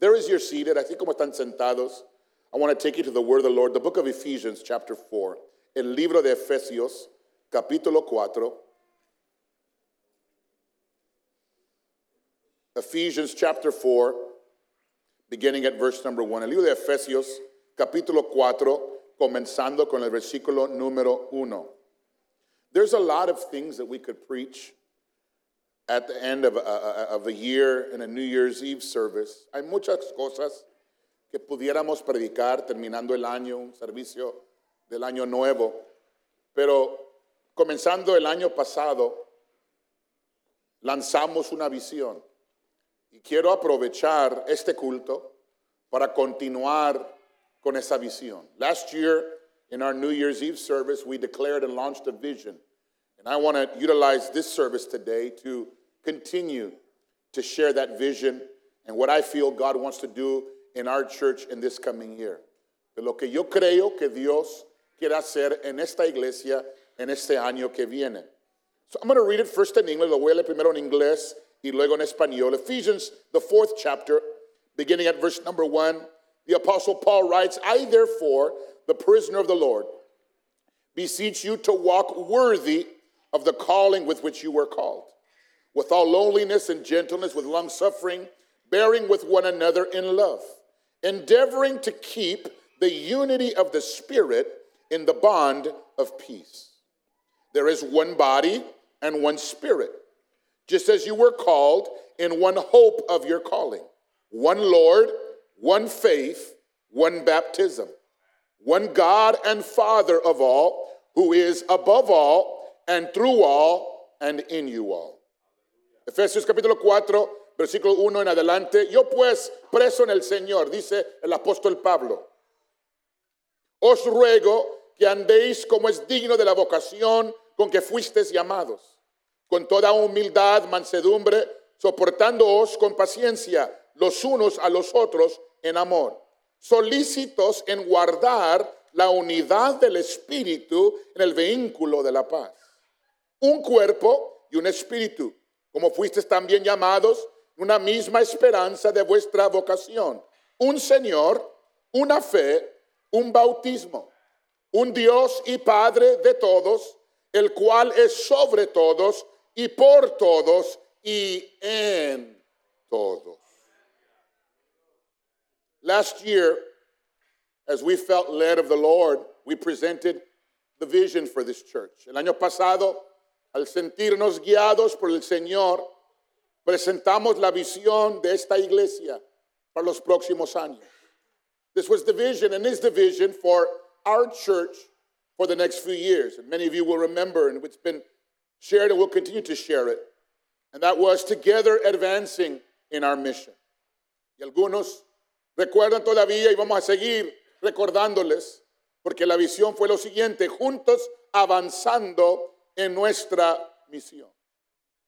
There is your seated, así como están sentados. I want to take you to the word of the Lord, the book of Ephesians, chapter 4. El libro de Efesios, capítulo 4. Ephesians chapter 4, beginning at verse number 1. El libro de Efesios, capítulo 4, comenzando con el versículo número 1. There's a lot of things that we could preach at the end of a, of a year in a New Year's Eve service. Hay muchas cosas que pudiéramos predicar terminando el año, un servicio del año nuevo, pero comenzando el año pasado, lanzamos una visión y quiero aprovechar este culto para continuar con esa visión. Last year, in our New Year's Eve service, we declared and launched a vision. And I want to utilize this service today to continue to share that vision and what I feel God wants to do in our church in this coming year. De lo que yo creo que Dios quiere hacer en esta iglesia en este año que viene. So I'm going to read it first in English. Lo voy a leer primero en inglés y luego en español. Ephesians, the fourth chapter, beginning at verse number one, the Apostle Paul writes, I therefore, the prisoner of the Lord, beseech you to walk worthy of the calling with which you were called with all lowliness and gentleness, with long suffering, bearing with one another in love, endeavoring to keep the unity of the Spirit in the bond of peace. There is one body and one Spirit, just as you were called in one hope of your calling, one Lord, one faith, one baptism, one God and Father of all, who is above all and through all and in you all. Efesios capítulo 4, versículo 1 en adelante. Yo pues, preso en el Señor, dice el apóstol Pablo, os ruego que andéis como es digno de la vocación con que fuisteis llamados, con toda humildad, mansedumbre, soportándoos con paciencia los unos a los otros en amor, solícitos en guardar la unidad del Espíritu en el vehículo de la paz. Un cuerpo y un espíritu como fuisteis también llamados, una misma esperanza de vuestra vocación, un Señor, una fe, un bautismo, un Dios y Padre de todos, el cual es sobre todos y por todos y en todos. Last year, as we felt led of the Lord, we presented the vision for this church. El año pasado al sentirnos guiados por el Señor, presentamos la visión de esta iglesia para los próximos años. This was the vision and is the vision for our church for the next few years. And many of you will remember, and it's been shared and we'll continue to share it. And that was together advancing in our mission. Y algunos recuerdan todavía y vamos a seguir recordándoles, porque la visión fue lo siguiente, juntos avanzando en nuestra misión.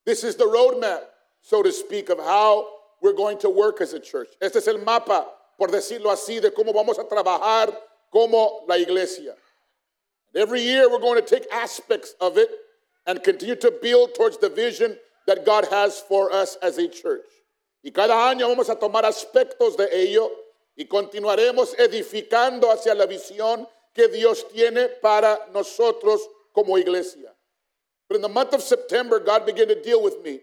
This is the roadmap, so to speak, of how we're going to work as a church. Este es el mapa, por decirlo así, de cómo vamos a trabajar como la iglesia. Every year we're going to take aspects of it and continue to build towards the vision that God has for us as a church. Y cada año vamos a tomar aspectos de ello y continuaremos edificando hacia la visión que Dios tiene para nosotros como iglesia. But in the month of September, God began to deal with me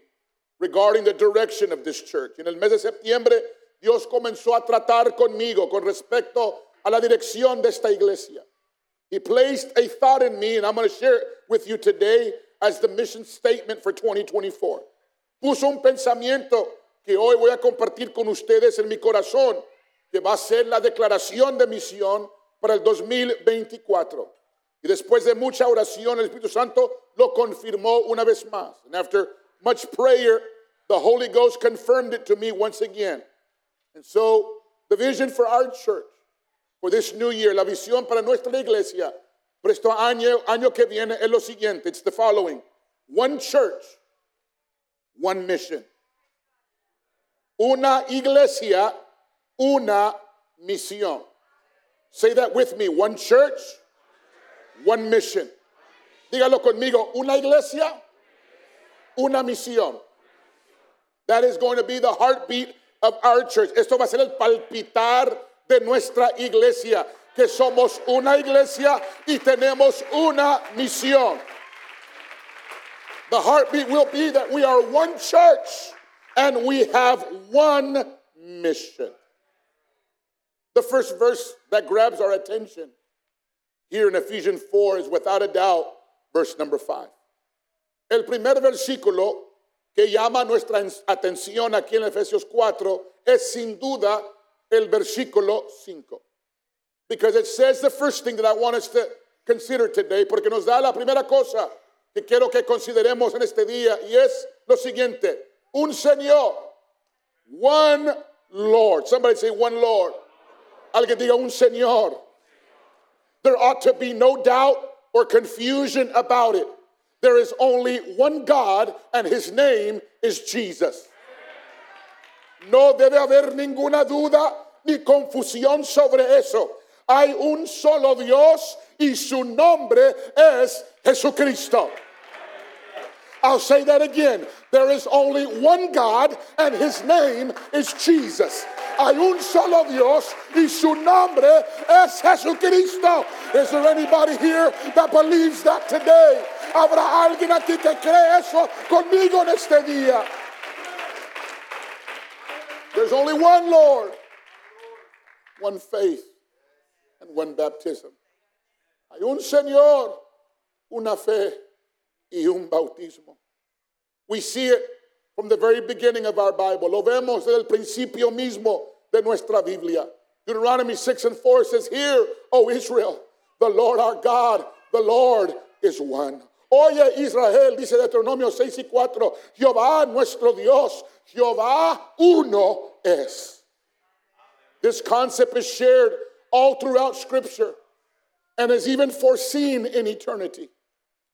regarding the direction of this church. En el mes de septiembre, Dios comenzó a tratar conmigo con respecto a la dirección de esta iglesia. He placed a thought in me, and I'm going to share it with you today as the mission statement for 2024. Puso un pensamiento que hoy voy a compartir con ustedes en mi corazón, que va a ser la declaración de misión para el 2024. Y después de mucha oración, el Espíritu Santo lo confirmó una vez más. And after much prayer, the Holy Ghost confirmed it to me once again. And so, the vision for our church for this new year, la visión para nuestra iglesia, para este año, año que viene es lo siguiente. It's the following. One church, one mission. Una iglesia, una misión. Say that with me. One church, one mission. Dígalo conmigo, una iglesia, una misión. That is going to be the heartbeat of our church. Esto va a ser el palpitar de nuestra iglesia, que somos una iglesia y tenemos una misión. The heartbeat will be that we are one church and we have one mission. The first verse that grabs our attention here in Ephesians 4 is without a doubt verse number 5. El primer versículo que llama nuestra atención aquí en Efesios 4 es sin duda el versículo 5. Because it says the first thing that I want us to consider today, porque nos da la primera cosa que quiero que consideremos en este día, y es lo siguiente, un Señor, one Lord. Somebody say one Lord. Alguien diga un Señor. There ought to be no doubt or confusion about it. There is only one God, and his name is Jesus. No debe haber ninguna duda ni confusión sobre eso. Hay un solo Dios y su nombre es Jesucristo. I'll say that again. There is only one God, and his name is Jesus. Hay un solo Dios y su nombre es Jesucristo. Is there anybody here that believes that today? Habrá alguien aquí que cree eso conmigo en este día. There's only one Lord, one faith, and one baptism. Hay un Señor, una fe y un bautismo. We see it from the very beginning of our Bible. Lo vemos desde el principio mismo de nuestra Biblia. Deuteronomy 6 and 4 says, Hear, O Israel, the Lord our God, the Lord is one. Oye Israel, dice Deuteronomio 6 y 4, Jehová nuestro Dios, Jehová uno es. This concept is shared all throughout Scripture and is even foreseen in eternity.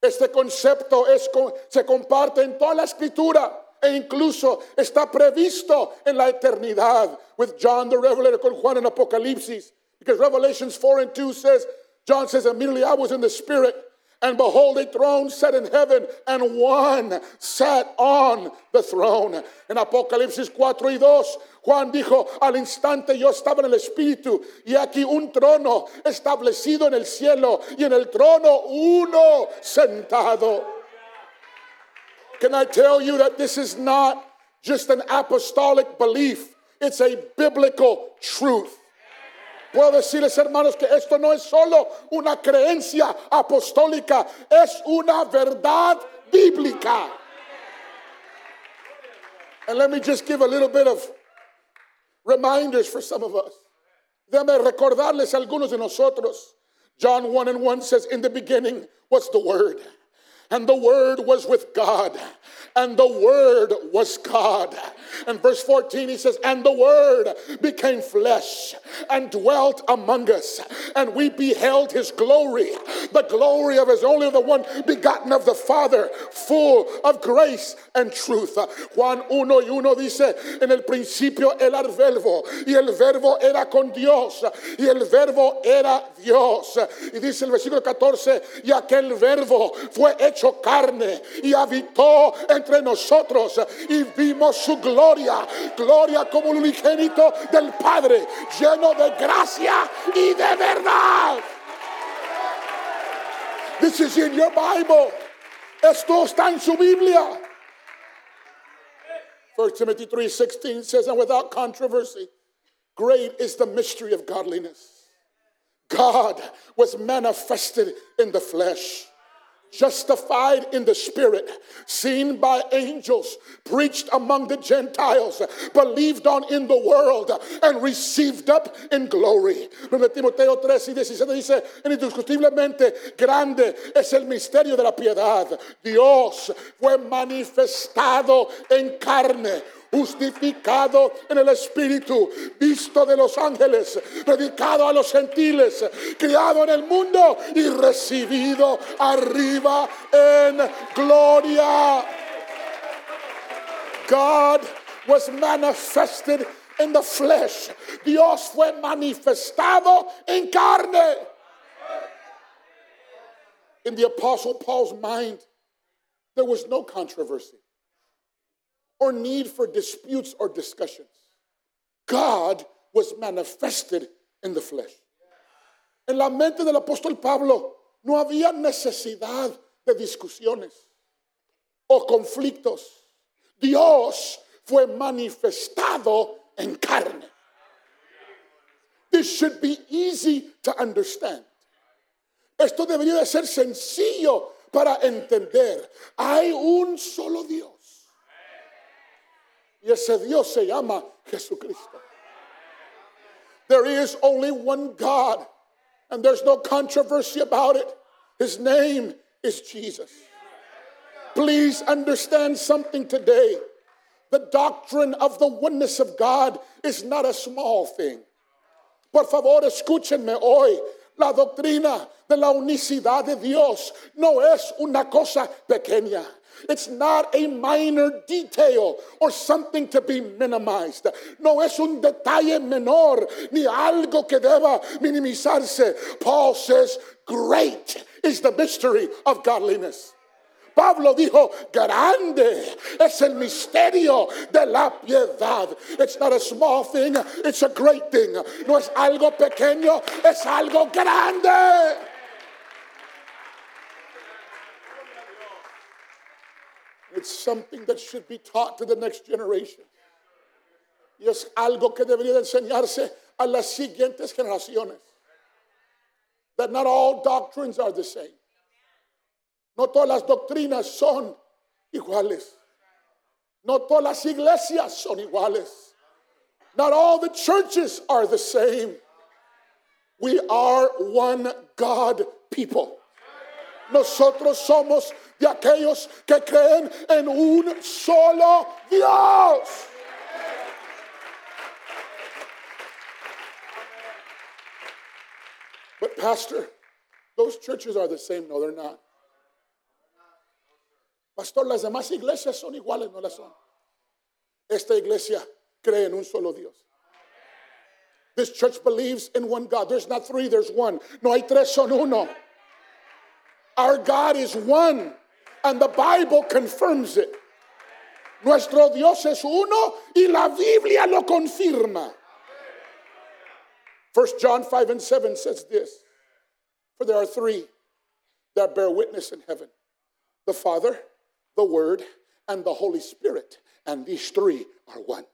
Este concepto es, se comparte en toda la escritura e incluso está previsto en la eternidad with John the Revelator con Juan en Apocalipsis. Because Revelations 4 and 2 says, John says, immediately I was in the Spirit and behold, a throne set in heaven, and one sat on the throne. En Apocalipsis 4 y 2, Juan dijo, al instante yo estaba en el Espíritu, y aquí un trono establecido en el cielo, y en el trono uno sentado. Can I tell you that this is not just an apostolic belief, it's a biblical truth. Puedo decirles, hermanos, que esto no es solo una creencia apostólica, es una verdad bíblica. And let me just give a little bit of reminders for some of us. Déjame recordarles algunos de nosotros. John 1 and 1 says, In the beginning was the Word and the Word was with God, and the Word was God. And verse 14, he says, And the Word became flesh and dwelt among us, and we beheld his glory, the glory of his only the one begotten of the Father, full of grace and truth. Juan 1 y 1 dice, En el principio era el verbo, y el verbo era con Dios, y el verbo era Dios. Y dice el versículo 14, y aquel verbo fue hecho hecho carne y habitó entre nosotros y vimos su gloria, gloria como el unigénito del Padre, lleno de gracia y de verdad. This is in your Bible. Esto está en su Biblia. 1 Timothy 3:16 says, and without controversy, great is the mystery of godliness. God was manifested in the flesh justified in the spirit, seen by angels, preached among the Gentiles, believed on in the world, and received up in glory. Donde Timoteo 3 y 17 dice, indiscutiblemente grande es el misterio de la piedad. Dios fue manifestado en carne justificado en el Espíritu, visto de los ángeles, dedicado a los gentiles, criado en el mundo y recibido arriba en gloria. God was manifested in the flesh. Dios fue manifestado en carne. In the Apostle Paul's mind, there was no controversy or need for disputes or discussions. God was manifested in the flesh. En la mente del apóstol Pablo no había necesidad de discusiones o conflictos. Dios fue manifestado en carne. This should be easy to understand. Esto debería de ser sencillo para entender. Hay un solo Dios. Y ese Dios se llama Jesucristo. There is only one God, and there's no controversy about it. His name is Jesus. Please understand something today. The doctrine of the oneness of God is not a small thing. Por favor, escúchenme hoy. La doctrina de la unicidad de Dios no es una cosa pequeña. It's not a minor detail or something to be minimized. No es un detalle menor ni algo que deba minimizarse. Paul says, Great is the mystery of godliness. Pablo dijo, grande es el misterio de la piedad. It's not a small thing, it's a great thing. No es algo pequeño, es algo grande. It's something that should be taught to the next generation. Y es algo que debería enseñarse a las siguientes generaciones. That not all doctrines are the same. No todas las doctrinas son iguales. No todas las iglesias son iguales. Not all the churches are the same. We are one God people. Nosotros somos de aquellos que creen en un solo Dios. But, Pastor, those churches are the same. No, they're not. Pastor, las demás iglesias son iguales, no las son. Esta iglesia cree en un solo Dios. This church believes in one God. There's not three, there's one. No hay tres, son uno. Our God is one, and the Bible confirms it. Nuestro Dios es uno y la Biblia lo confirma. 1 John 5 and 7 says this For there are three that bear witness in heaven the Father, the Word, and the Holy Spirit. And these three are one.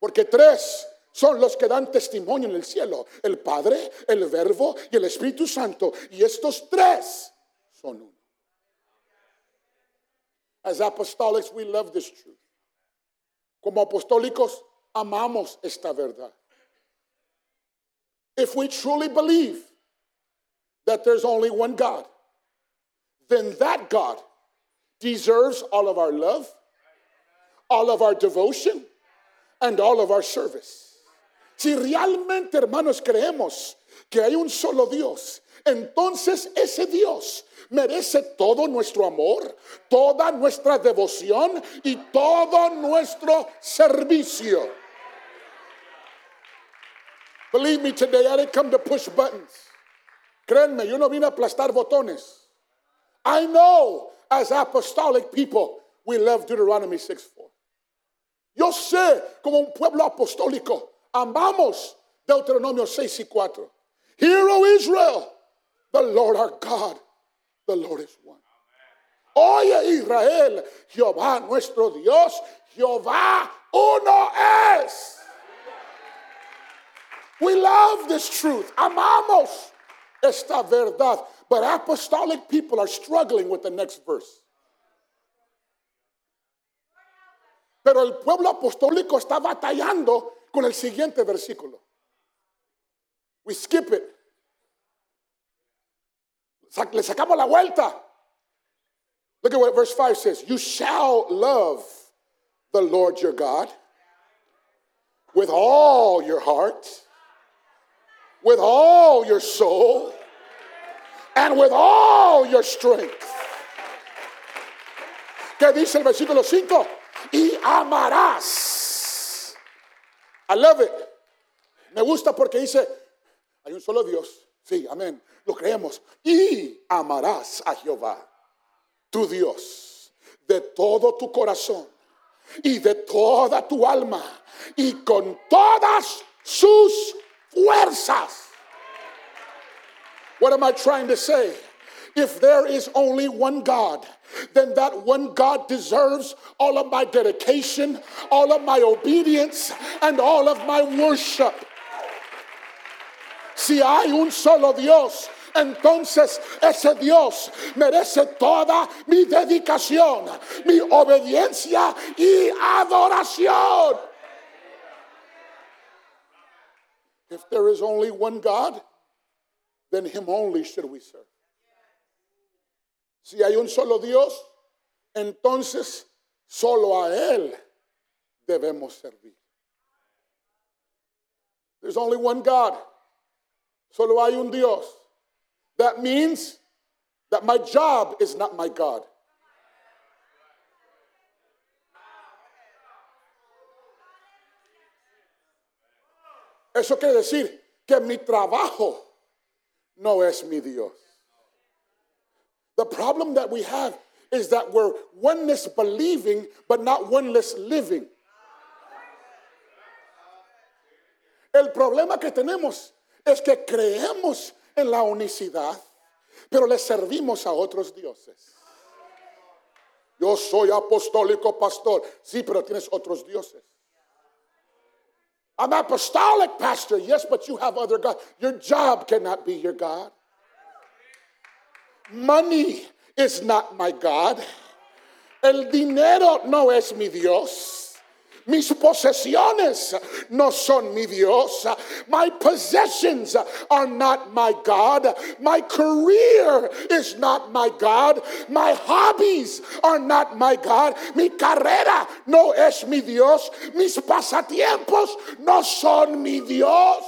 Porque tres son los que dan testimonio en el cielo, el Padre, el Verbo y el Espíritu Santo. Y estos tres son uno. As apostolics, we love this truth. Como apostólicos, amamos esta verdad. If we truly believe that there's only one God, then that God deserves all of our love, all of our devotion, and all of our service. Si realmente, hermanos, creemos que hay un solo Dios, entonces ese Dios merece todo nuestro amor, toda nuestra devoción y todo nuestro servicio. Believe me, today I didn't come to push buttons. Créanme, yo no vine a aplastar botones. I know as apostolic people, we love Deuteronomy 6 4. Yo sé, como un pueblo apostólico, amamos Deuteronomio 6 y 4. Hear, Israel, the Lord our God, the Lord is one. Oye Israel, Jehová nuestro Dios, Jehová uno es. We love this truth. Amamos esta verdad. But apostolic people are struggling with the next verse. Pero el pueblo apostólico está batallando con el siguiente versículo. We skip it. Le sacamos la vuelta. Look at what verse 5 says. You shall love the Lord your God with all your heart, with all your soul, and with all your strength. ¿Qué dice el versículo 5? Y amarás. I love it. Me gusta porque dice, hay un solo Dios. Sí, amén. Lo creemos. Y amarás a Jehová, tu Dios, de todo tu corazón, y de toda tu alma y con todas sus fuerzas. What am I trying to say? If there is only one God, then that one God deserves all of my dedication, all of my obedience, and all of my worship. Si hay un solo Dios, entonces ese Dios merece toda mi dedicación, mi obediencia y adoración. If there is only one God, then Him only should we serve. Si hay un solo Dios, entonces solo a Él debemos servir. There's only one God. Solo hay un Dios. That means that my job is not my God. Eso quiere decir que mi trabajo no es mi Dios. The problem that we have is that we're oneness believing, but not oneness living. El problema que tenemos es que creemos en la unicidad, pero le servimos a otros dioses. Yo soy apostólico pastor. Sí, pero tienes otros dioses. I'm apostolic pastor. Yes, but you have other gods. Your job cannot be your God. Money is not my God. El dinero no es mi Dios. Mis posesiones no son mi Dios. My possessions are not my God. My career is not my God. My hobbies are not my God. Mi carrera no es mi Dios. Mis pasatiempos no son mi Dios.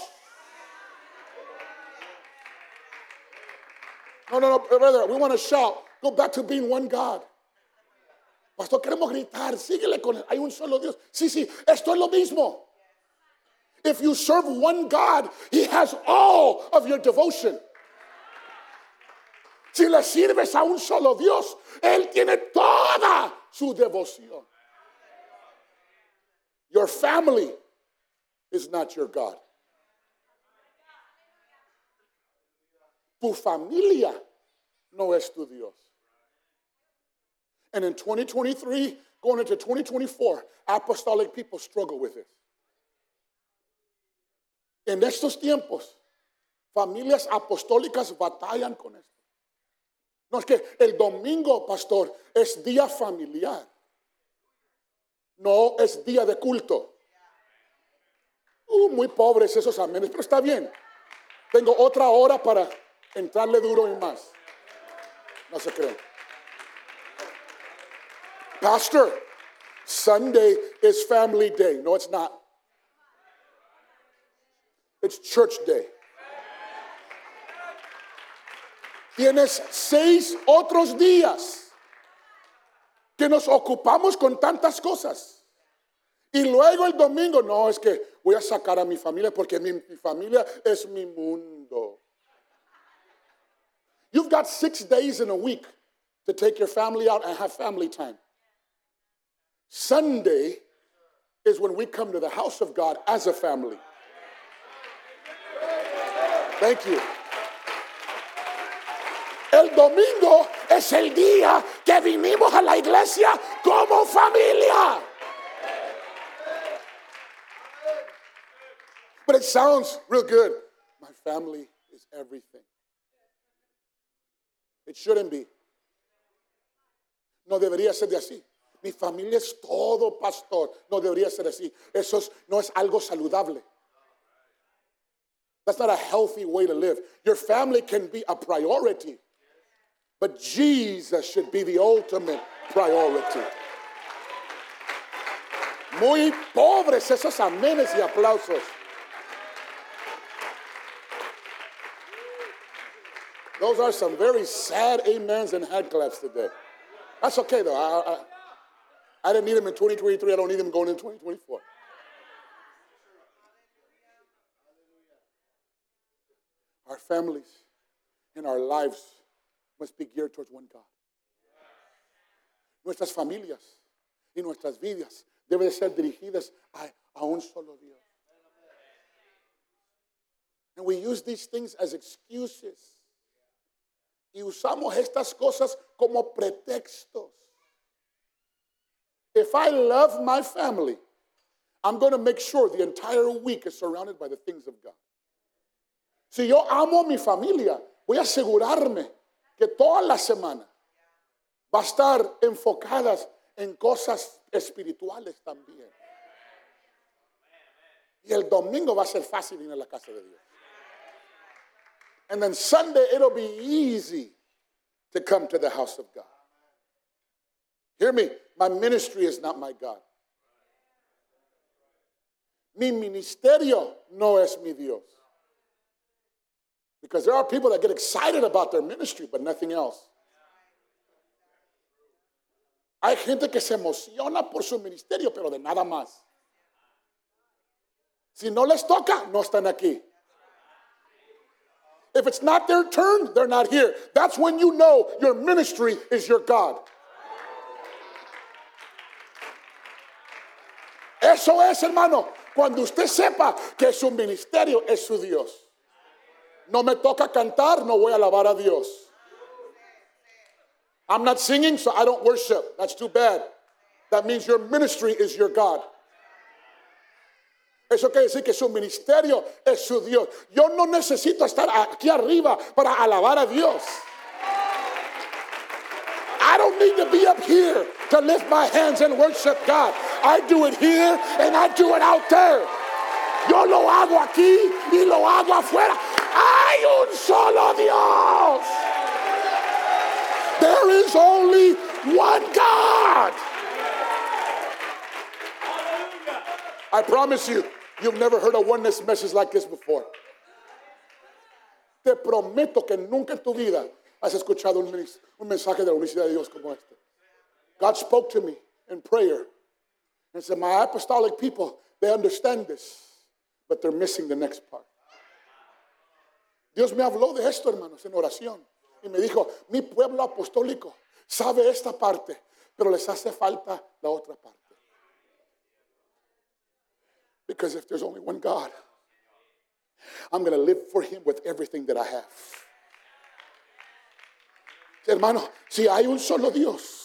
No, no, no, brother, we want to shout. Go back to being one God. Pastor, queremos gritar, síguele con él. Hay un solo Dios. Sí, sí, esto es lo mismo. If you serve one God, He has all of your devotion. Si le sirves a un solo Dios, Él tiene toda su devoción. Your family is not your God. Tu familia no es tu Dios. And in 2023, going into 2024, apostolic people struggle with it. En estos tiempos, familias apostólicas batallan con esto. No es que el domingo, pastor, es día familiar. No es día de culto. Uh, muy pobres esos amenes, pero está bien. Tengo otra hora para entrarle duro y más. No se creen. Pastor, Sunday is family day. No, it's not. It's church day. Tienes seis otros días que nos ocupamos con tantas cosas. Y luego el domingo, no, es que voy a sacar a mi familia porque mi, mi familia es mi mundo. You've got six days in a week to take your family out and have family time. Sunday is when we come to the house of God as a family. Thank you. El domingo es el día que vinimos a la iglesia como familia. But it sounds real good. My family is everything. It shouldn't be. No debería ser de así. Mi familia es todo pastor. No debería ser así. Eso es, no es algo saludable. That's not a healthy way to live. Your family can be a priority, but Jesus should be the ultimate priority. Muy pobres esos amenes y aplausos. Those are some very sad amens and hand claps today. That's okay though. I, I, I didn't need them in 2023. I don't need them going in 2024. Our families and our lives must be geared towards one God. Nuestras familias y nuestras vidas deben ser dirigidas a, a un solo Dios. And we use these things as excuses. Y usamos estas cosas como pretextos. If I love my family, I'm going to make sure the entire week is surrounded by the things of God. Si yo amo mi familia, voy a asegurarme que toda la semana va a estar enfocadas en cosas espirituales también. Y el domingo va a ser fácil ir a la casa de Dios. And then Sunday, it'll be easy to come to the house of God. Hear me, my ministry is not my God. Mi ministerio no es mi Dios. Because there are people that get excited about their ministry, but nothing else. Hay gente que se emociona por su ministerio, pero de nada más. Si no les toca, no están aquí. If it's not their turn, they're not here. That's when you know your ministry is your God. Eso es, hermano, cuando usted sepa que su ministerio es su Dios. No me toca cantar, no voy a alabar a Dios. I'm not singing, so I don't worship. That's too bad. That means your ministry is your God. Eso quiere decir que su ministerio es su Dios. Yo no necesito estar aquí arriba para alabar a Dios. I don't need to be up here to lift my hands and worship God. I do it here and I do it out there. Yo lo hago aquí y lo hago afuera. Hay un solo Dios. There is only one God. I promise you, you've never heard a oneness message like this before. Te prometo que nunca en tu vida has escuchado un, mensaje de la unicidad de Dios como este. God spoke to me in prayer and said, My apostolic people, they understand this, but they're missing the next part. Dios me habló de esto, hermanos, en oración. Y me dijo, mi pueblo apostólico sabe esta parte, pero les hace falta la otra parte. Because if there's only one God, I'm going to live for Him with everything that I have. Hermano, si hay un solo Dios,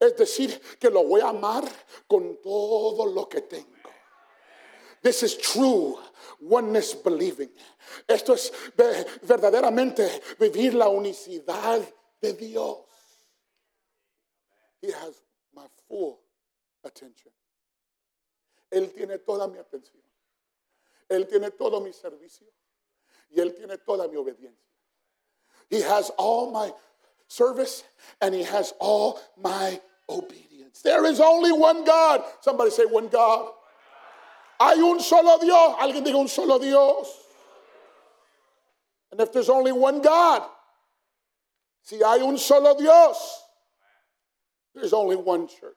es decir, que lo voy a amar con todo lo que tengo. This is true oneness believing. Esto es verdaderamente vivir la unicidad de Dios. He has my full attention. Él tiene toda mi atención. Él tiene todo mi servicio. Y Él tiene toda mi obediencia. He has all my service and He has all my obedience. There is only one God. Somebody say, one God. Hay un solo Dios. Alguien diga un solo Dios. And if there's only one God, si hay un solo Dios, there's only one church.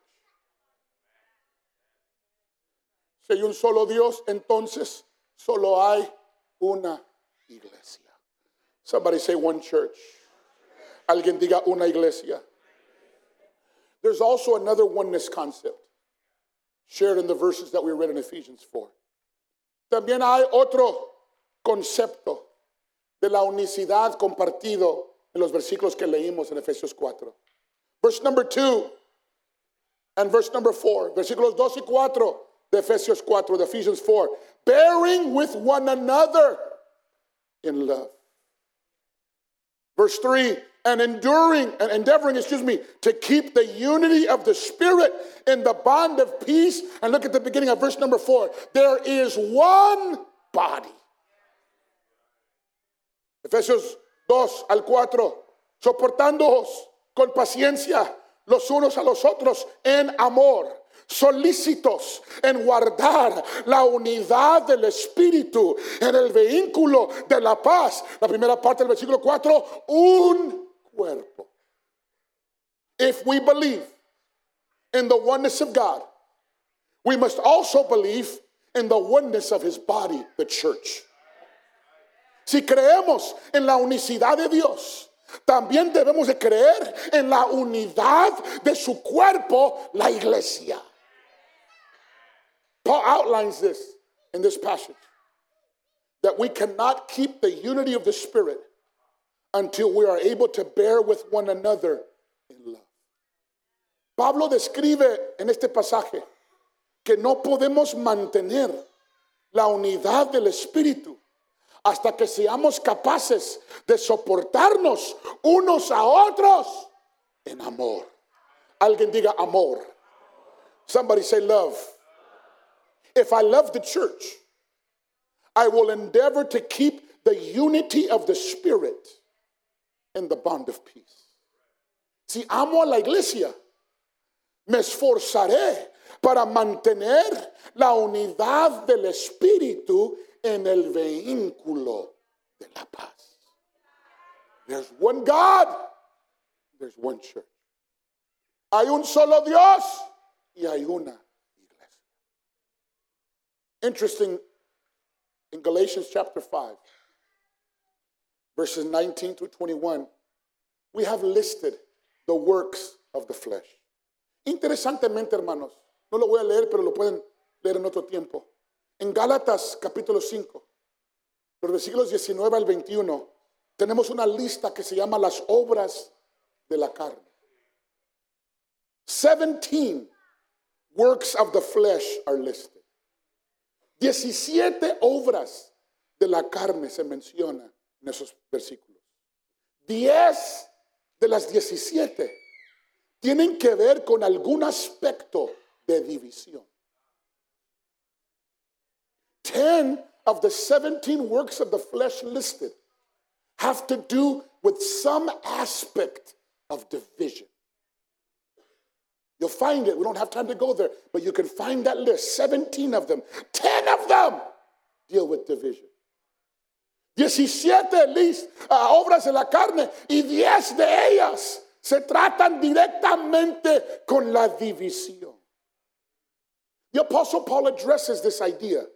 Si hay un solo Dios, entonces solo hay una iglesia. Somebody say one church. Alguien diga una iglesia. There's also another oneness concept shared in the verses that we read in Ephesians 4. También hay otro concepto de la unicidad compartido en los versículos que leímos en Efesios 4. Verse number 2 and verse number 4. Versículos 2 y 4 de Efesios 4, de Ephesians 4. Bearing with one another in love. Verse 3 and enduring and endeavoring, excuse me, to keep the unity of the Spirit in the bond of peace. And look at the beginning of verse number 4. There is one body. Efesios 2 al 4. Soportándoos con paciencia los unos a los otros en amor solícitos en guardar la unidad del Espíritu en el vehículo de la paz. La primera parte del versículo 4, un cuerpo. If we believe in the oneness of God, we must also believe in the oneness of his body, the church. Si creemos en la unicidad de Dios, también debemos de creer en la unidad de su cuerpo, la iglesia. Paul outlines this in this passage that we cannot keep the unity of the Spirit until we are able to bear with one another in love. Pablo describe en este pasaje que no podemos mantener la unidad del Espíritu hasta que seamos capaces de soportarnos unos a otros en amor. Alguien diga amor. Somebody say love. If I love the church, I will endeavor to keep the unity of the Spirit in the bond of peace. Si amo a la iglesia, me esforzaré para mantener la unidad del Espíritu en el vehículo de la paz. There's one God, there's one church. Hay un solo Dios y hay una iglesia. Interesting, in Galatians chapter 5, verses 19 to 21, we have listed the works of the flesh. Interesantemente, hermanos, no lo voy a leer, pero lo pueden leer en otro tiempo. En Gálatas capítulo 5, los versículos 19 al 21, tenemos una lista que se llama las obras de la carne. 17 works of the flesh are listed. 17 obras de la carne se mencionan en esos versículos. 10 de las 17 tienen que ver con algún aspecto de división. 10 of the 17 works of the flesh listed have to do with some aspect of division. You'll find it. We don't have time to go there, but you can find that list 17 of them. 10 of them deal with division. 17 list, uh, obras de la carne y 10 de ellas se tratan directamente con la división. The Apostle Paul addresses this idea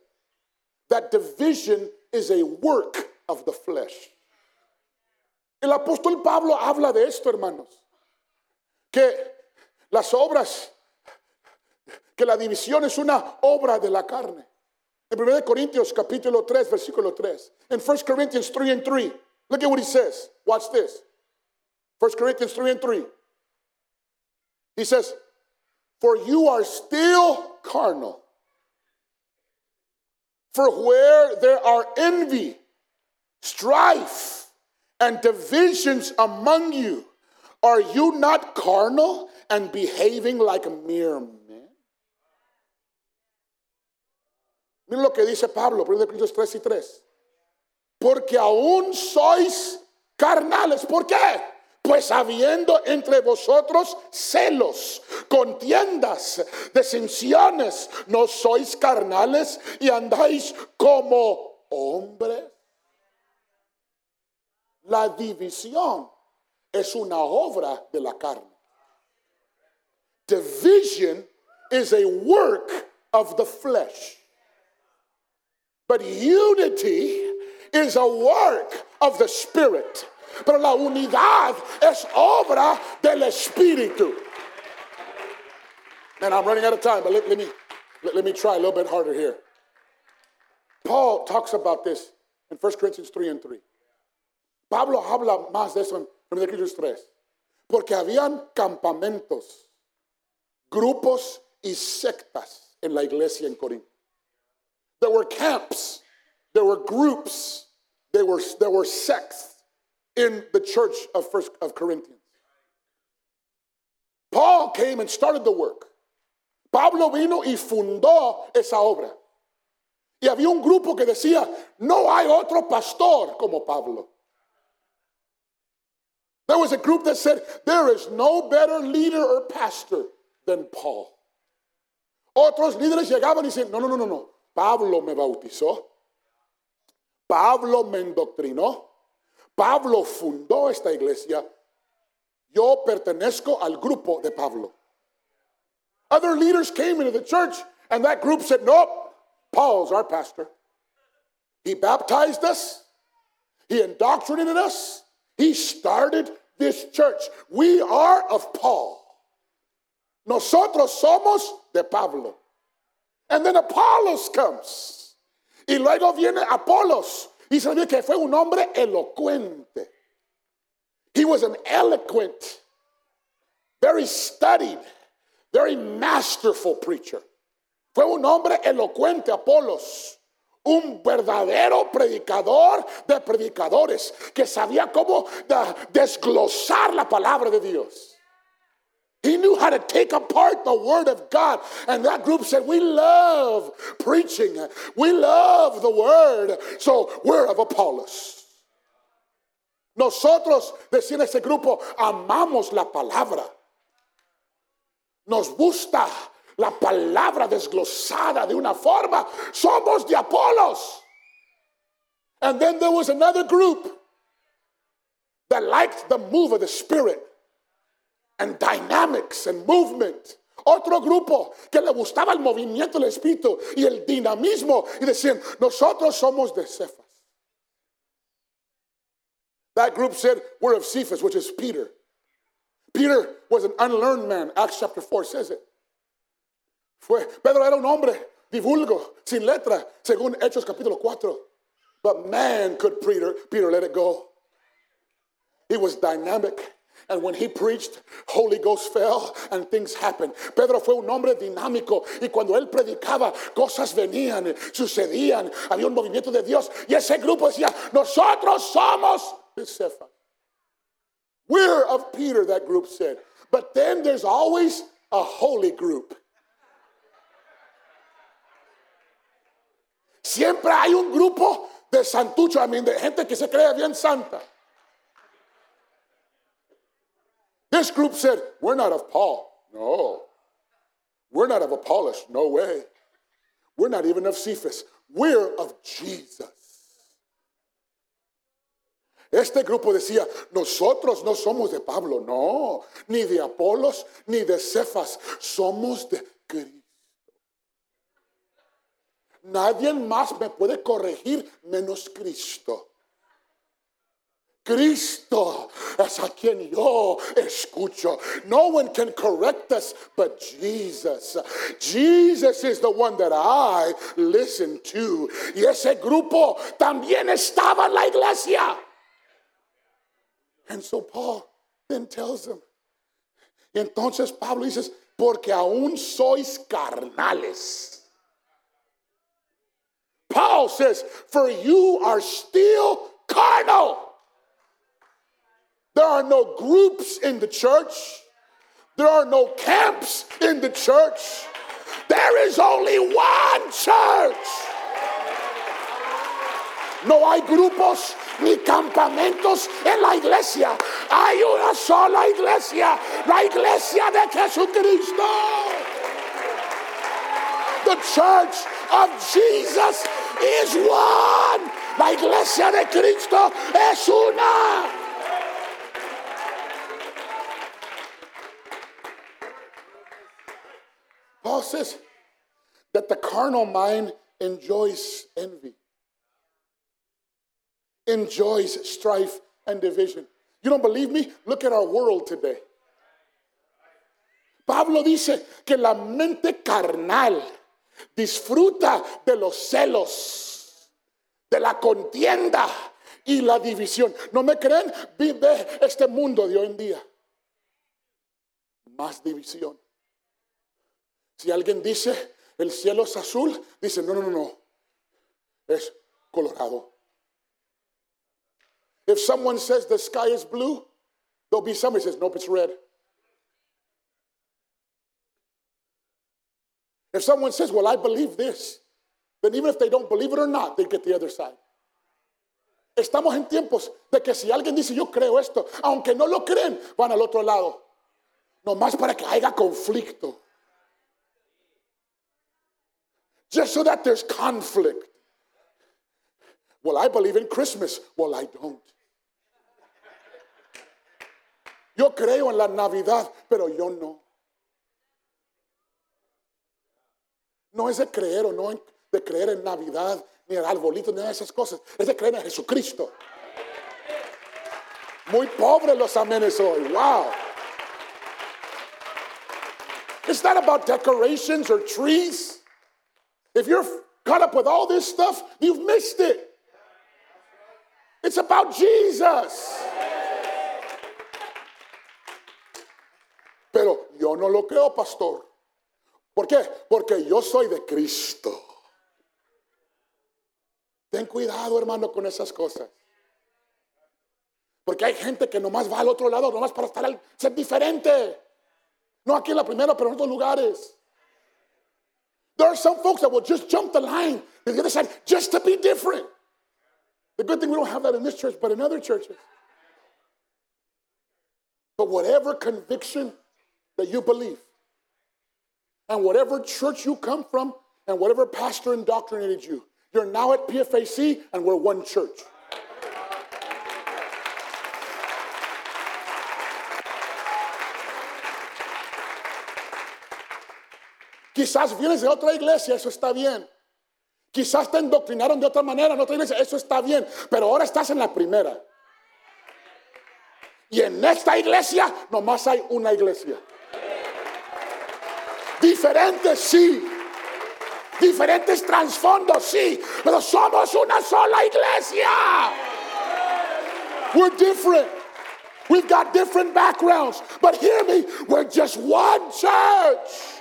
that division is a work of the flesh. El apóstol Pablo habla de esto, hermanos, que las obras, que la división es una obra de la carne. En 1 Corintios capítulo 3, versículo 3. In 1 Corinthians 3 and 3. Look at what he says. Watch this. 1 Corinthians 3 and 3. He says, For you are still carnal. For where there are envy, strife, and divisions among you, are you not carnal and behaving like mere Miren lo que dice Pablo, 1 Corintios 3 y 3. Porque aún sois carnales. ¿Por qué? Pues habiendo entre vosotros celos, contiendas, desensiones, no sois carnales y andáis como hombres. La división es una obra de la carne. Division is a work of the flesh. But unity is a work of the Spirit. Pero la unidad es obra del Espíritu. And I'm running out of time, but let, let me, let, let me try a little bit harder here. Paul talks about this in 1 Corinthians 3 and 3. Pablo habla más de eso en 1 Corintios 3. Porque habían campamentos, grupos y sectas en la iglesia en Corinto. There were camps, there were groups, there were, there were sects in the church of First of Corinthians. Paul came and started the work. Pablo vino y fundó esa obra. Y había un grupo que decía, no hay otro pastor como Pablo. There was a group that said, there is no better leader or pastor than Paul. Otros líderes llegaban y decían, no, no, no, no, no. Pablo me bautizó. Pablo me endoctrinó. Pablo fundó esta iglesia. Yo pertenezco al grupo de Pablo. Other leaders came into the church and that group said, Nope, Paul's our pastor. He baptized us, he indoctrinated us, he started this church. We are of Paul. Nosotros somos de Pablo. And then Apollos comes. Y luego viene Apolos. Y sabía que fue un hombre elocuente. He was an eloquent, very studied, very masterful preacher. Fue un hombre elocuente, Apolos. Un verdadero predicador de predicadores que sabía cómo desglosar la palabra de Dios. He knew how to take apart the Word of God. And that group said, We love preaching, we love the Word. So we're of Apollos. Nosotros, decía ese grupo, amamos la palabra. Nos gusta la palabra desglosada de una forma. Somos de Apolos. And then there was another group that liked the move of the Spirit and dynamics and movement. Otro grupo que le gustaba el movimiento del espíritu y el dinamismo y decían, nosotros somos de Cephas. That group said, we're of Cephas, which is Peter. Peter was an unlearned man. Acts chapter 4 says it. Fue, Pedro era un hombre divulgo, sin letra, según Hechos capítulo 4. But man could Peter, Peter let it go. He was dynamic. And when he preached, Holy Ghost fell and things happened. Pedro fue un hombre dinámico y cuando él predicaba, cosas venían, sucedían, había un movimiento de Dios y ese grupo decía, nosotros somos Cephas. We're of Peter, that group said. But then there's always a holy group. Siempre hay un grupo de santucho, I mean, de gente que se cree bien santa. This group said, We're not of Paul. No. We're not of Apollos. No way. We're not even of Cephas. We're of Jesus. Este grupo decía, nosotros no somos de Pablo, no, ni de Apolos, ni de Cefas, somos de Cristo. Nadie más me puede corregir menos Cristo. Cristo es a quien yo escucho. No one can correct us but Jesus. Jesus is the one that I listen to. Y ese grupo también estaba en la iglesia. And so Paul then tells them. Entonces Pablo dice, porque aún sois carnales. Paul says, for you are still carnal. Are no groups in the church. There are no camps in the church. There is only one church. No hay grupos ni campamentos en la iglesia. Hay una sola iglesia, la iglesia de Jesucristo. The church of Jesus is one. La iglesia de Cristo es una. Says that the carnal mind enjoys envy, enjoys strife and division. You don't believe me? Look at our world today. Pablo dice que la mente carnal disfruta de los celos, de la contienda y la división. ¿No me creen? Vive este mundo de hoy en día. Más división. Si alguien dice el cielo es azul, dice no, no, no, no, es colorado. If someone says the sky is blue, there'll be somebody says nope, it's red. If someone says, well, I believe this, then even if they don't believe it or not, they get the other side. Estamos en tiempos de que si alguien dice yo creo esto, aunque no lo creen, van al otro lado. Nomás para que haya conflicto. Just so that there's conflict. Well, I believe in Christmas. Well, I don't. Yo creo en la Navidad, pero yo no. No es de creer o no de creer en Navidad, ni en arbolito, ni en esas cosas. Es de creer en Jesucristo. Muy pobres los amenes hoy. Wow. It's not about decorations or trees. If you're caught up with all this stuff, you've missed it. It's about Jesus. Pero yo no lo creo, pastor. ¿Por qué? Porque yo soy de Cristo. Ten cuidado, hermano, con esas cosas. Porque hay gente que nomás va al otro lado, nomás para estar al, ser diferente. No aquí en la primera, pero en otros lugares. There are some folks that will just jump the line. to the other side just to be different. The good thing we don't have that in this church, but in other churches. But whatever conviction that you believe, and whatever church you come from, and whatever pastor indoctrinated you, you're now at PFAC, and we're one church. Quizás vienes de otra iglesia, eso está bien. Quizás te indoctrinaron de otra manera en otra iglesia, eso está bien. Pero ahora estás en la primera. Y en esta iglesia nomás hay una iglesia. Diferentes, sí. Diferentes trasfondos, sí. Pero somos una sola iglesia. We're different. We've got different backgrounds. But hear me, we're just one church.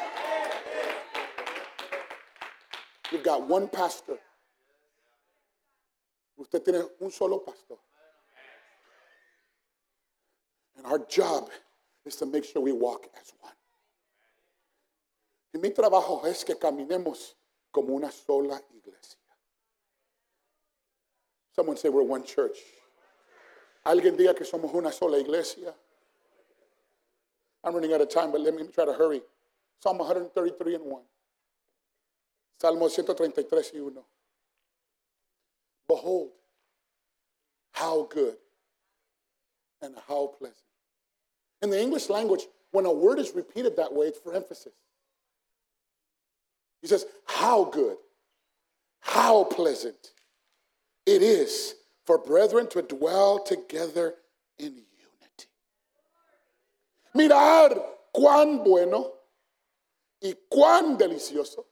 You've got one pastor. Usted tiene un solo pastor. And our job is to make sure we walk as one. Y mi trabajo es que caminemos como una sola iglesia. Someone say we're one church. Alguien diga que somos una sola iglesia. I'm running out of time, but let me try to hurry. Psalm 133 and 1. Salmo 133 y 1. Behold, how good and how pleasant. In the English language, when a word is repeated that way, it's for emphasis. He says, How good, how pleasant it is for brethren to dwell together in unity. Mirar cuán bueno y cuán delicioso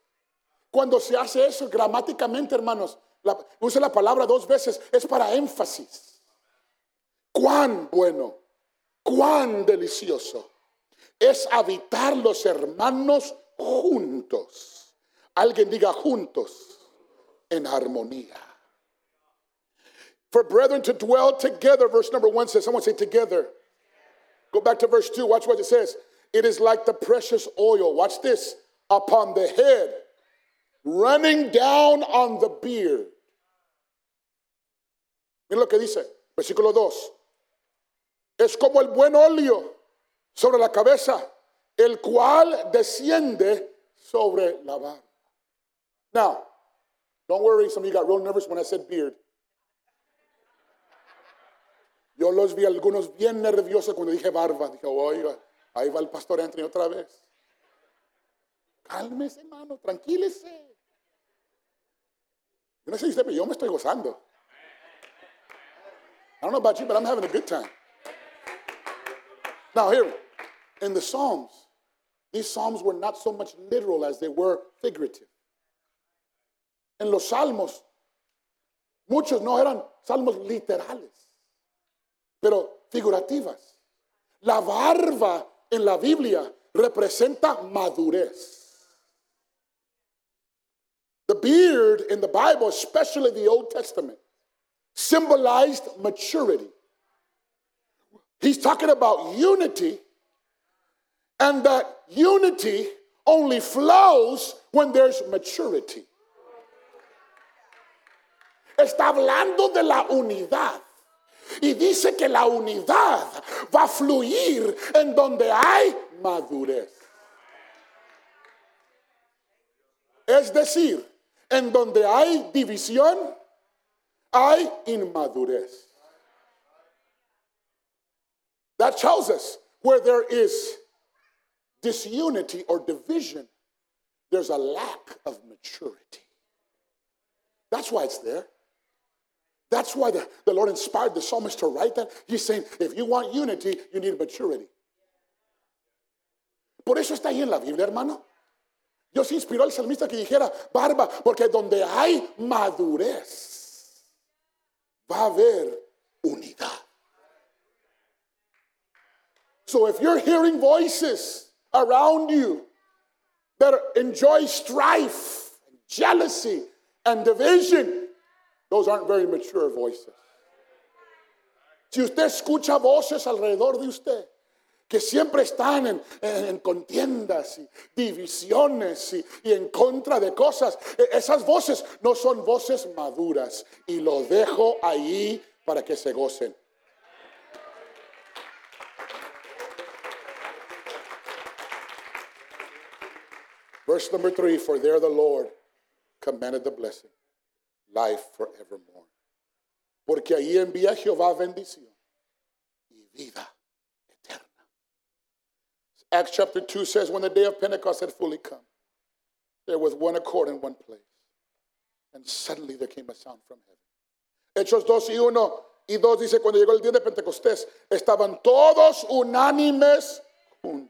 Cuando se hace eso gramáticamente, hermanos, la, use la palabra dos veces, es para énfasis. Cuán bueno, cuán delicioso es habitar los hermanos juntos. Alguien diga juntos, en armonía. For brethren to dwell together, verse number one says, someone say together. Go back to verse two, watch what it says. It is like the precious oil, watch this, upon the head running down on the beard. Mira lo que dice, versículo 2. Es como el buen óleo sobre la cabeza, el cual desciende sobre la barba. Now, don't worry, some of you got real nervous when I said beard. Yo los vi algunos bien nerviosos cuando dije barba. Dije, oiga, ahí va el pastor Anthony otra vez. Cálmese, hermano, tranquilícese. Yo no sé usted, me estoy gozando. I don't know about you, but I'm having a good time. Now, here, in the Psalms, these Psalms were not so much literal as they were figurative. En los Salmos, muchos no eran salmos literales, pero figurativas. La barba en la Biblia representa madurez. The beard in the Bible, especially the Old Testament, symbolized maturity. He's talking about unity, and that unity only flows when there's maturity. Está hablando de la unidad. Y dice que la unidad va a fluir en donde hay madurez. Es decir, En donde hay división, hay inmadurez. That tells us where there is disunity or division, there's a lack of maturity. That's why it's there. That's why the, the Lord inspired the psalmist to write that. He's saying, if you want unity, you need maturity. Por eso está ahí en la Biblia, hermano. Dios inspiró al salmista que dijera barba, porque donde hay madurez, va a haber unidad. So if you're hearing voices around you that enjoy strife, jealousy, and division, those aren't very mature voices. Si usted escucha voces alrededor de usted que siempre están en, en contiendas y divisiones y, y, en contra de cosas, e, esas voces no son voces maduras y lo dejo ahí para que se gocen. Verse number three, for there the Lord commanded the blessing, life forevermore. Porque ahí envía Jehová bendición y vida. Acts chapter 2 says, when the day of Pentecost had fully come, there was one accord in one place. And suddenly there came a sound from heaven. Hechos 2 y 1 y 2 dice, cuando llegó el día de Pentecostés, estaban todos unánimes juntos.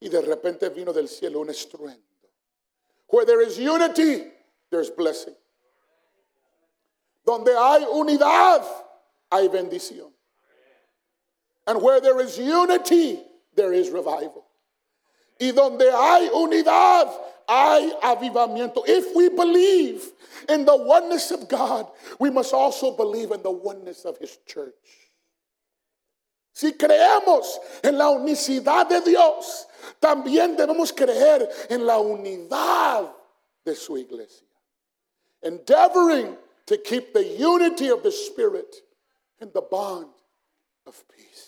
Y de repente vino del cielo un estruendo. Where there is unity, there's blessing. Donde hay unidad, hay bendición. And where there is unity, there is revival. Y donde hay unidad, hay avivamiento. If we believe in the oneness of God, we must also believe in the oneness of His church. Si creemos en la unicidad de Dios, también debemos creer en la unidad de su iglesia. Endeavoring to keep the unity of the Spirit in the bond of peace.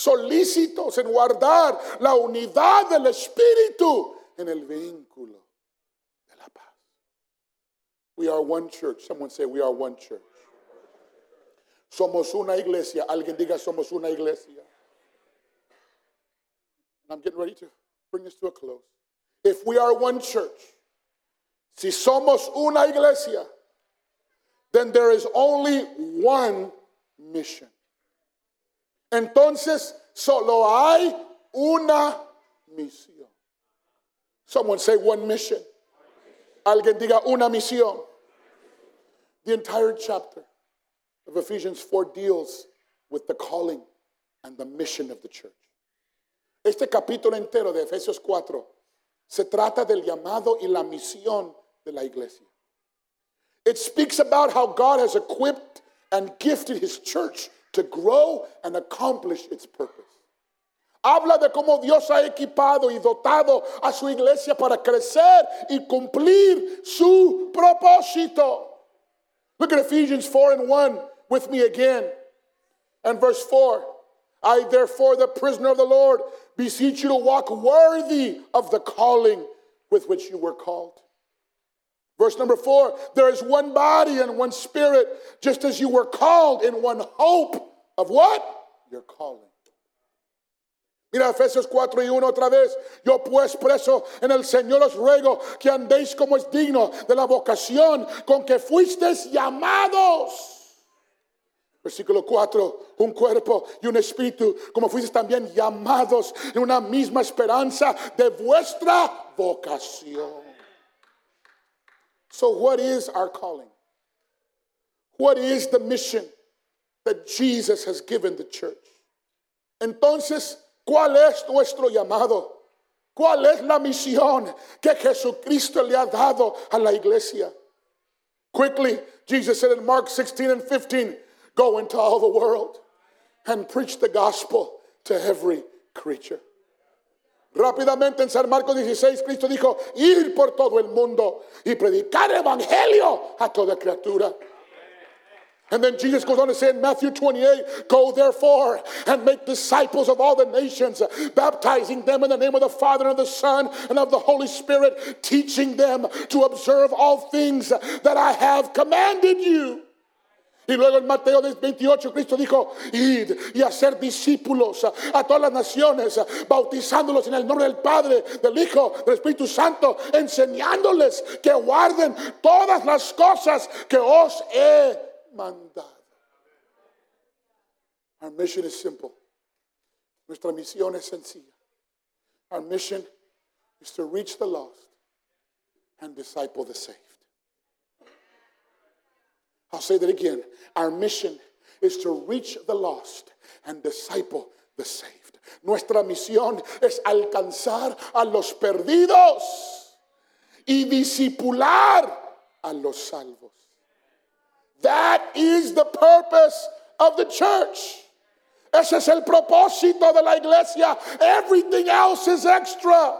Solícitos en guardar la unidad del Espíritu en el vínculo de la paz. We are one church. Someone say, We are one church. Somos una iglesia. Alguien diga, Somos una iglesia. I'm getting ready to bring this to a close. If we are one church, si somos una iglesia, then there is only one mission. Entonces, solo hay una misión. Someone say one mission. Alguien diga una misión. The entire chapter of Ephesians 4 deals with the calling and the mission of the church. Este capítulo entero de Efesios 4 se trata del llamado y la misión de la iglesia. It speaks about how God has equipped and gifted his church to grow and accomplish its purpose. Habla de cómo Dios ha equipado y dotado a su iglesia para crecer y cumplir su propósito. Look at Ephesians 4 and 1 with me again. And verse 4 I, therefore, the prisoner of the Lord, beseech you to walk worthy of the calling with which you were called. Verse number four there is one body and one spirit, just as you were called in one hope of what? Your calling. Mira Efesios 4 y 1 otra vez. Yo pues preso en el Señor os ruego que andéis como es digno de la vocación con que fuisteis llamados. Versículo 4, un cuerpo y un espíritu, como fuisteis también llamados en una misma esperanza de vuestra vocación. So, what is our calling? What is the mission that Jesus has given the church? Entonces, ¿cuál es nuestro llamado? ¿Cuál es la misión que Jesucristo le ha dado a la iglesia? Quickly, Jesus said in Mark 16 and 15, Go into all the world and preach the gospel to every creature. Rápidamente en San Marcos 16, Cristo dijo, ir por todo el mundo y predicar el evangelio a toda criatura. And then Jesus goes on to say in Matthew 28, Go therefore and make disciples of all the nations, baptizing them in the name of the Father and of the Son and of the Holy Spirit, teaching them to observe all things that I have commanded you. Y luego en Mateo 28 Cristo dijo, id y hacer discípulos a todas las naciones, bautizándolos en el nombre del Padre, del Hijo, del Espíritu Santo, enseñándoles que guarden todas las cosas que os he mandado. Our mission is simple. Nuestra misión es sencilla. Our mission is to reach the lost and disciple the saved. I'll say that again. Our mission is to reach the lost and disciple the saved. Nuestra misión es alcanzar a los perdidos y discipular a los salvos. That is the purpose of the church. Ese es el propósito de la iglesia. Everything else is extra.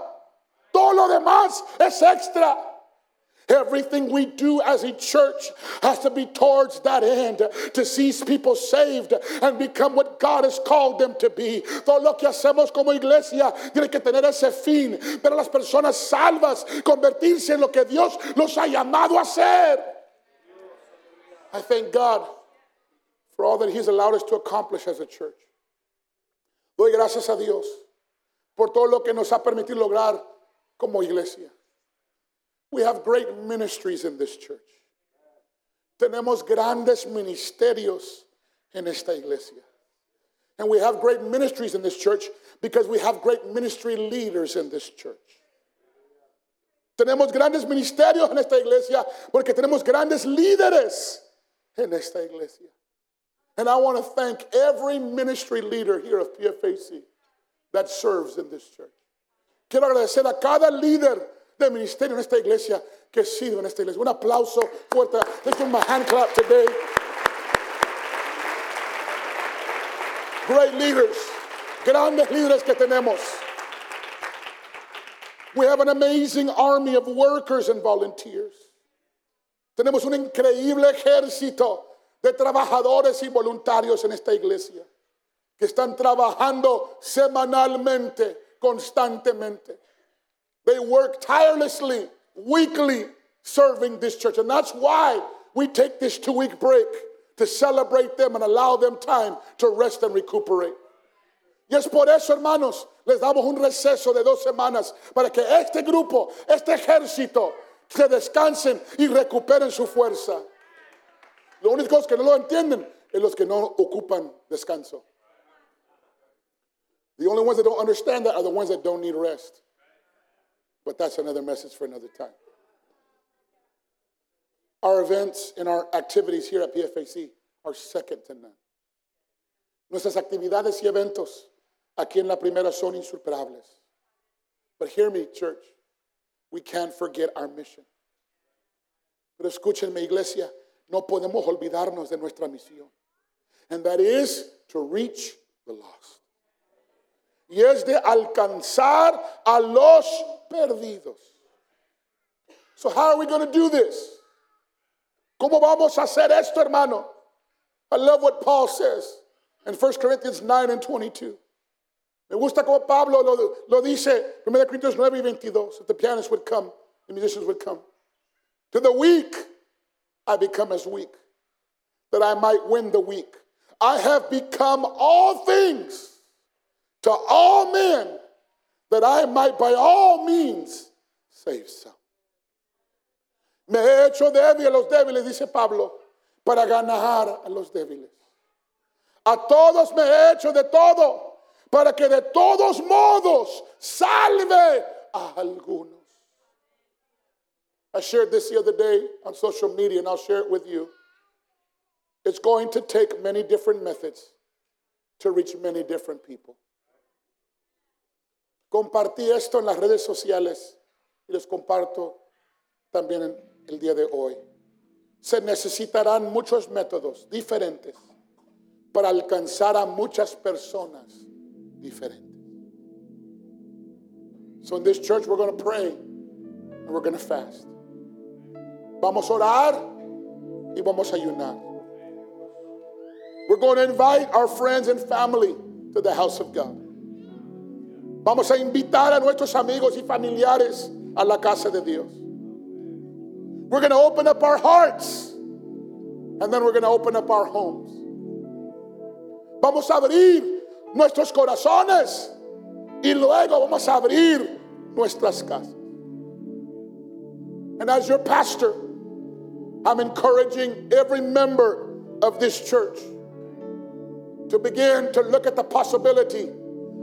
Todo lo demás es extra. Everything we do as a church has to be towards that end to see people saved and become what God has called them to be. Todo lo que hacemos como iglesia tiene que tener ese fin, ver las personas salvas, convertirse en lo que Dios los ha llamado a ser. I thank God for all that He's allowed us to accomplish as a church. Doy gracias a Dios por todo lo que nos ha permitido lograr como iglesia. We have great ministries in this church. Tenemos grandes ministerios en esta iglesia. And we have great ministries in this church because we have great ministry leaders in this church. Tenemos grandes ministerios en esta iglesia porque tenemos grandes líderes en esta iglesia. And I want to thank every ministry leader here of PFAC that serves in this church. Quiero agradecer a cada líder de ministerio en esta iglesia que sirve en esta iglesia. Un aplauso fuerte. Let's give my hand clap today. Great leaders, grandes líderes que tenemos. We have an amazing army of workers and volunteers. Tenemos un increíble ejército de trabajadores y voluntarios en esta iglesia que están trabajando semanalmente, constantemente. They work tirelessly, weekly, serving this church. And that's why we take this two week break to celebrate them and allow them time to rest and recuperate. Y es por eso, hermanos, les damos un receso de dos semanas para que este grupo, este ejército, se descansen y recuperen su fuerza. Los únicos que no lo entienden es los que no ocupan descanso. The only ones that don't understand that are the ones that don't need rest. But that's another message for another time. Our events and our activities here at PFAC are second to none. Nuestras actividades y eventos aquí en la primera son insuperables. But hear me, church, we can't forget our mission. Pero escúchenme, iglesia, no podemos olvidarnos de nuestra misión. And that is to reach the lost. Y es de alcanzar a los perdidos. So how are we going to do this? ¿Cómo vamos a hacer esto, hermano? I love what Paul says in 1 Corinthians 9 and 22. Me gusta como Pablo lo, lo dice, 1 Corinthians 9 y 22. If the pianists would come, the musicians would come. To the weak, I become as weak, that I might win the weak. I have become all things to all men, that I might by all means save some. Me he hecho débil a los débiles, dice Pablo, para ganar a los débiles. A todos me he hecho de todo, para que de todos modos salve a algunos. I shared this the other day on social media, and I'll share it with you. It's going to take many different methods to reach many different people. Compartí esto en las redes sociales y les comparto también el día de hoy. Se necesitarán muchos métodos diferentes para alcanzar a muchas personas diferentes. So in this church we're going to pray and we're going to fast. Vamos a orar y vamos a ayunar. We're going to invite our friends and family to the house of God. Vamos a invitar a nuestros amigos y familiares a la casa de Dios. We're going to open up our hearts and then we're going to open up our homes. Vamos a abrir nuestros corazones y luego vamos a abrir nuestras casas. And as your pastor, I'm encouraging every member of this church to begin to look at the possibility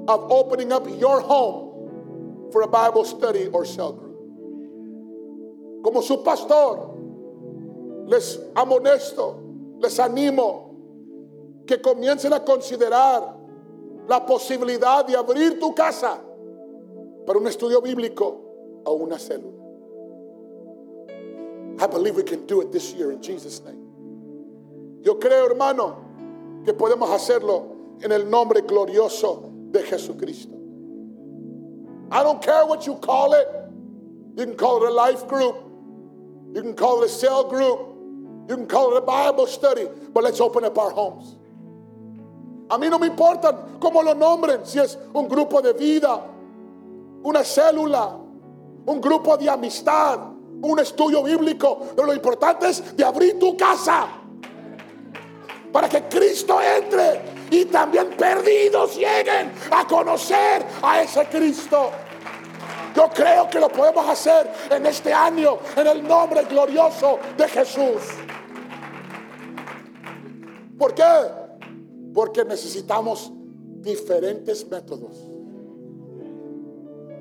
of opening up your home for a Bible study or cell group. Como su pastor, les amonesto, les animo que comiencen a considerar la posibilidad de abrir tu casa para un estudio bíblico o una célula. I believe we can do it this year in Jesus' name. Yo creo, hermano, que podemos hacerlo en el nombre glorioso de Jesucristo. I don't care what you call it. You can call it a life group. You can call it a cell group. You can call it a Bible study. But let's open up our homes. A mí no me importa cómo lo nombren, si es un grupo de vida, una célula, un grupo de amistad, un estudio bíblico. Pero lo importante es de abrir tu casa para que Cristo entre y también perdidos lleguen a conocer a ese Cristo. Yo creo que lo podemos hacer en este año en el nombre glorioso de Jesús. ¿Por qué? Porque necesitamos diferentes métodos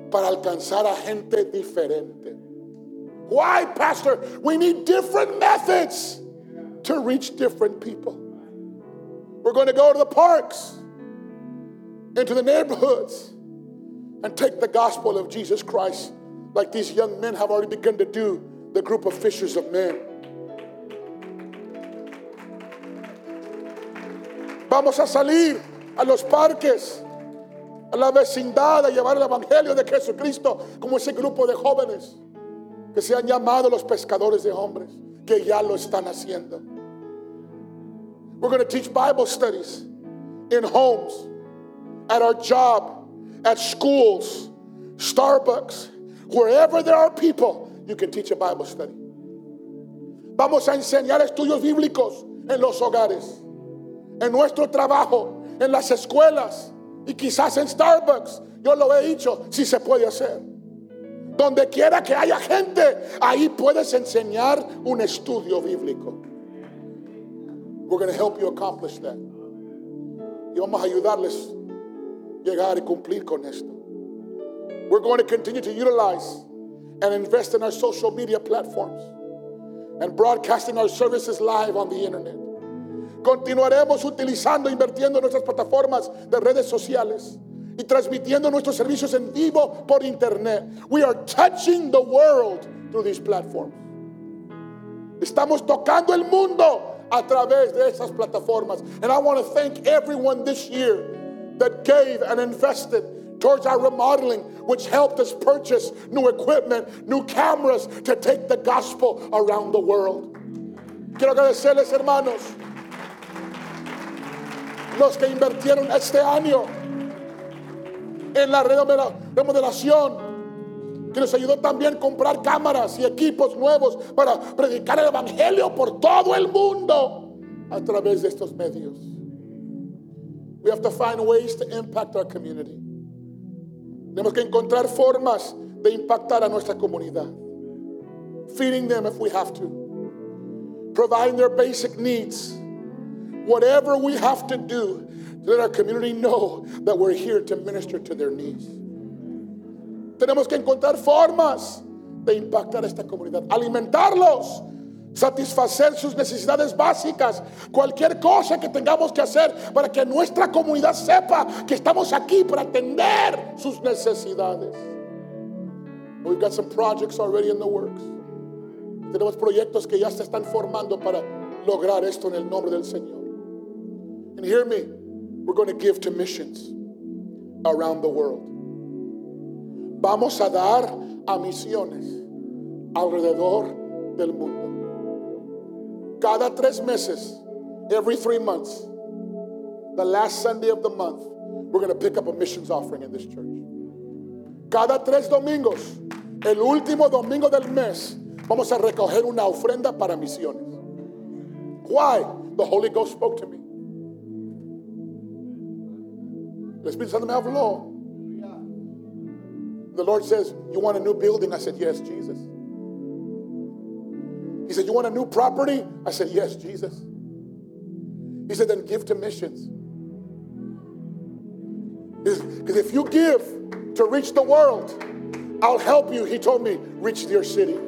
para alcanzar a gente diferente. Why, Pastor? We need different methods to reach different people. We're going to go to the parks, into the neighborhoods, and take the gospel of Jesus Christ like these young men have already begun to do, the group of fishers of men. Vamos a salir a los parques, a la vecindad, a llevar el Evangelio de Jesucristo como ese grupo de jóvenes que se han llamado los pescadores de hombres, que ya lo están haciendo. We're going to teach Bible studies in homes, at our job, at schools, Starbucks, wherever there are people, you can teach a Bible study. Vamos a enseñar estudios bíblicos en los hogares, en nuestro trabajo, en las escuelas y quizás en Starbucks. Yo lo he dicho, si se puede hacer. Donde quiera que haya gente, ahí puedes enseñar un estudio bíblico. We're going to help you accomplish that. Y vamos a ayudarles llegar y cumplir con esto. We're going to continue to utilize and invest in our social media platforms and broadcasting our services live on the internet. Continuaremos utilizando, invirtiendo en nuestras plataformas de redes sociales y transmitiendo nuestros servicios en vivo por internet. We are touching the world through these platforms. Estamos tocando el mundo a través de esas plataformas. And I want to thank everyone this year that gave and invested towards our remodeling, which helped us purchase new equipment, new cameras to take the gospel around the world. Quiero agradecerles, hermanos, los que invirtieron este año en la remodelación, que nos ayudó también a comprar cámaras y equipos nuevos para predicar el Evangelio por todo el mundo a través de estos medios. We have to find ways to impact our community. Tenemos que encontrar formas de impactar a nuestra comunidad. Feeding them if we have to. Providing their basic needs. Whatever we have to do to let our community know that we're here to minister to their needs. Tenemos que encontrar formas de impactar a esta comunidad. Alimentarlos satisfacer sus necesidades básicas, cualquier cosa que tengamos que hacer para que nuestra comunidad sepa que estamos aquí para atender sus necesidades. We've got some projects already in the works. Tenemos proyectos que ya se están formando para lograr esto en el nombre del Señor. And hear me, we're going to give to missions around the world. Vamos a dar a misiones alrededor del mundo. Cada tres meses, every three months, the last Sunday of the month, we're going to pick up a missions offering in this church. Cada tres domingos, el último domingo del mes, vamos a recoger una ofrenda para misiones. Why? The Holy Ghost spoke to me. El Espíritu Santo me habló. The Lord says, You want a new building? I said, Yes, Jesus. He said, You want a new property? I said, Yes, Jesus. He said, Then give to missions. Because if you give to reach the world, I'll help you, he told me, reach your city.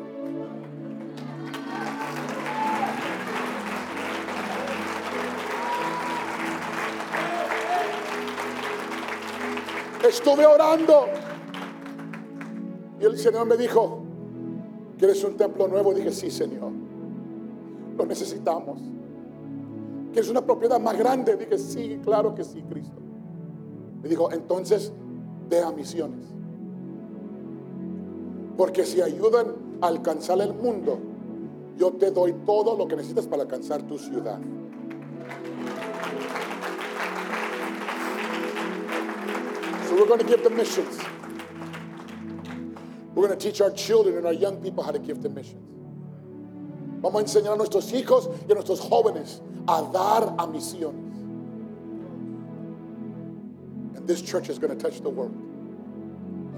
Estuve orando. Y el Señor me dijo, ¿quieres un templo nuevo? Dije, sí, Señor. Lo necesitamos. ¿Quieres una propiedad más grande? Dije, sí, claro que sí, Cristo. Me dijo, entonces ve a misiones. Porque si ayudan a alcanzar el mundo, yo te doy todo lo que necesitas para alcanzar tu ciudad. So we're going to give the missions. We're going to teach our children and our young people how to give the missions. Vamos a enseñar a nuestros hijos y a nuestros jóvenes a dar a misiones. And this church is going to touch the world.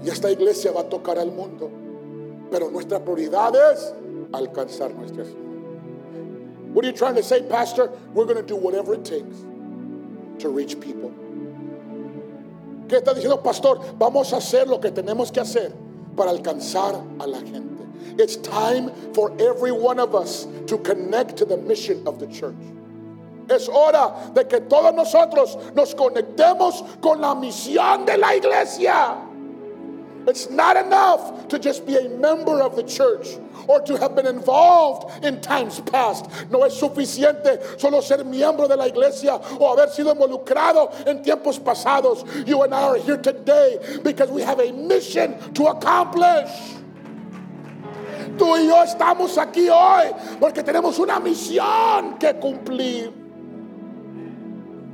Y esta iglesia va a tocar al mundo. Pero nuestra prioridad es alcanzar nuestra ciudad. What are you trying to say, Pastor? We're going to do whatever it takes to reach people. ¿Qué está diciendo, Pastor? Vamos a hacer lo que tenemos que hacer para alcanzar a la gente. It's time for every one of us to connect to the mission of the church. Es hora de que todos nosotros nos conectemos con la misión de la iglesia. It's not enough to just be a member of the church or to have been involved in times past. No es suficiente solo ser miembro de la iglesia o haber sido involucrado en tiempos pasados. You and I are here today because we have a mission to accomplish. Tú y yo estamos aquí hoy porque tenemos una misión que cumplir.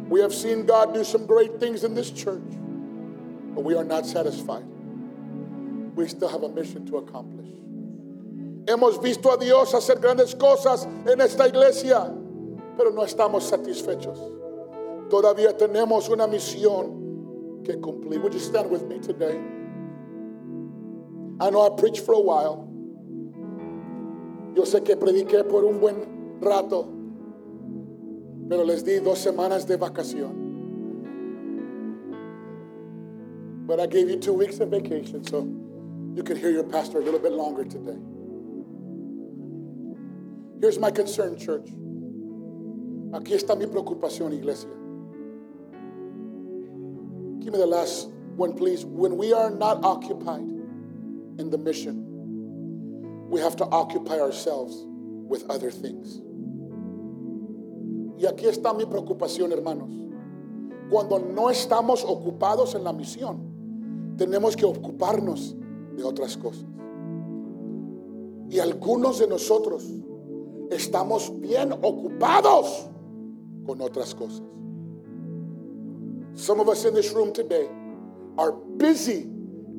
We have seen God do some great things in this church, but we are not satisfied. We still have a mission to accomplish. Hemos visto a Dios hacer grandes cosas en esta iglesia, pero no estamos satisfechos. Todavía tenemos una misión que cumplir. Would you stand with me today? I know I preached for a while. Yo sé que prediqué por un buen rato, pero les di dos semanas de vacación. But I gave you two weeks of vacation, so you can hear your pastor a little bit longer today. Here's my concern, church. Aquí está mi preocupación, iglesia. Give me the last one, please. When we are not occupied in the mission, we have to occupy ourselves with other things. Y aquí está mi preocupación, hermanos. Cuando no estamos ocupados en la misión, tenemos que ocuparnos de otras cosas. Y algunos de nosotros estamos bien ocupados con otras cosas. Some of us in this room today are busy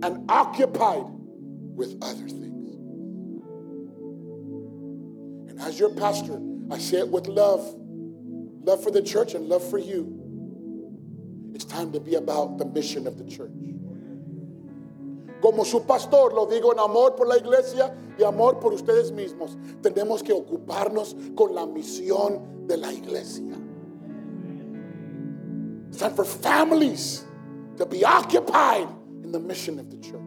and occupied with other things. And as your pastor, I say it with love love for the church and love for you. It's time to be about the mission of the church. Como su pastor, lo digo en amor por la iglesia y amor por ustedes mismos. Tenemos que ocuparnos con la misión de la iglesia. It's time for families to be occupied in the mission of the church.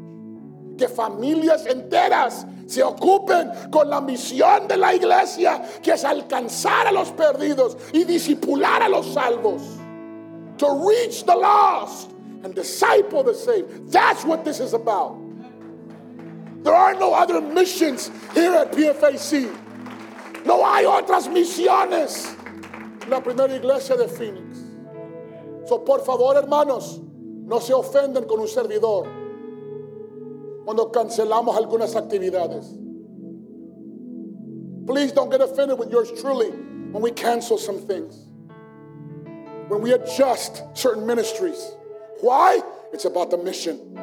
Que familias enteras se ocupen con la misión de la iglesia, que es alcanzar a los perdidos y disipular a los salvos. To reach the lost and disciple the saved. That's what this is about. There are no other missions here at PFAC. No hay otras misiones. en La primera iglesia de Phoenix. So, por favor, hermanos, no se ofenden con un servidor cuando cancelamos algunas actividades. Please don't get offended with yours truly when we cancel some things, when we adjust certain ministries. Why? It's about the mission.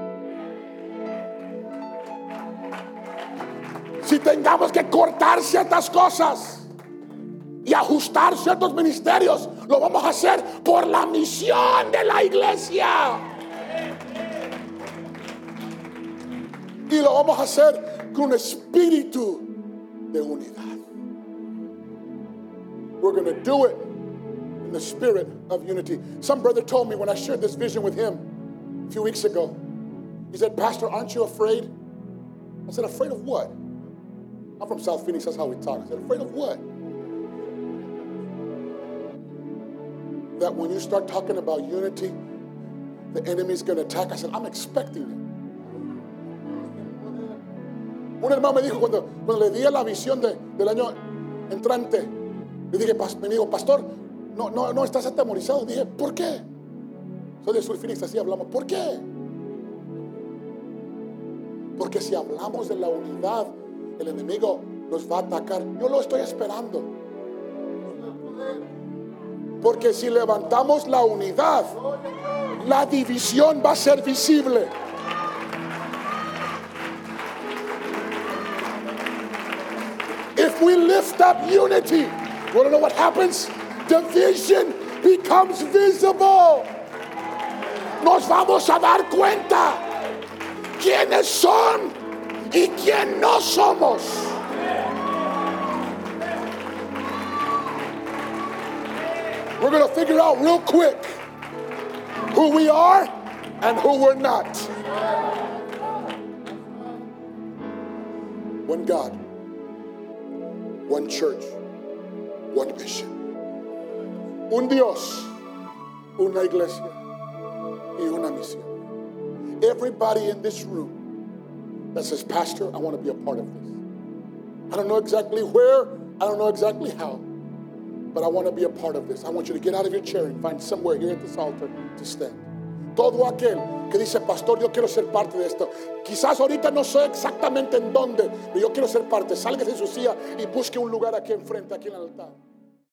Si tengamos que cortar ciertas cosas y ajustar ciertos ministerios, lo vamos a hacer por la misión de la iglesia. Y lo vamos a hacer con un espíritu de unidad. We're going to do it the spirit of unity. Some brother told me when I shared this vision with him a few weeks ago, he said, Pastor, aren't you afraid I said, afraid of what? I'm from South Phoenix, that's how we talk. I said, afraid of what? That when you start talking about unity, the enemy's to attack. I said, I'm expecting it. Un hermano me dijo cuando, cuando le di la visión de, del año entrante, le dije, me dijo, pastor, no, no, no estás atemorizado. Dije, ¿por qué? Soy de Sur así hablamos. ¿Por qué? Porque si hablamos de la unidad, el enemigo nos va a atacar. Yo lo estoy esperando. Porque si levantamos la unidad, la división va a ser visible. If we lift up unity, you want to know what happens? Division becomes visible. Nos vamos a dar cuenta quiénes son y quién no somos. We're going to figure out real quick who we are and who we're not. One God, one church, one mission. Un Dios, una iglesia y una misión. Everybody in this room that says, Pastor, I want to be a part of this. I don't know exactly where, I don't know exactly how, but I want to be a part of this. I want you to get out of your chair and find somewhere here at this altar to stand. Todo aquel que dice, Pastor, yo quiero ser parte de esto. Quizás ahorita no sé exactamente en dónde, pero yo quiero ser parte. Salga de su silla y busque un lugar aquí enfrente, aquí en el altar.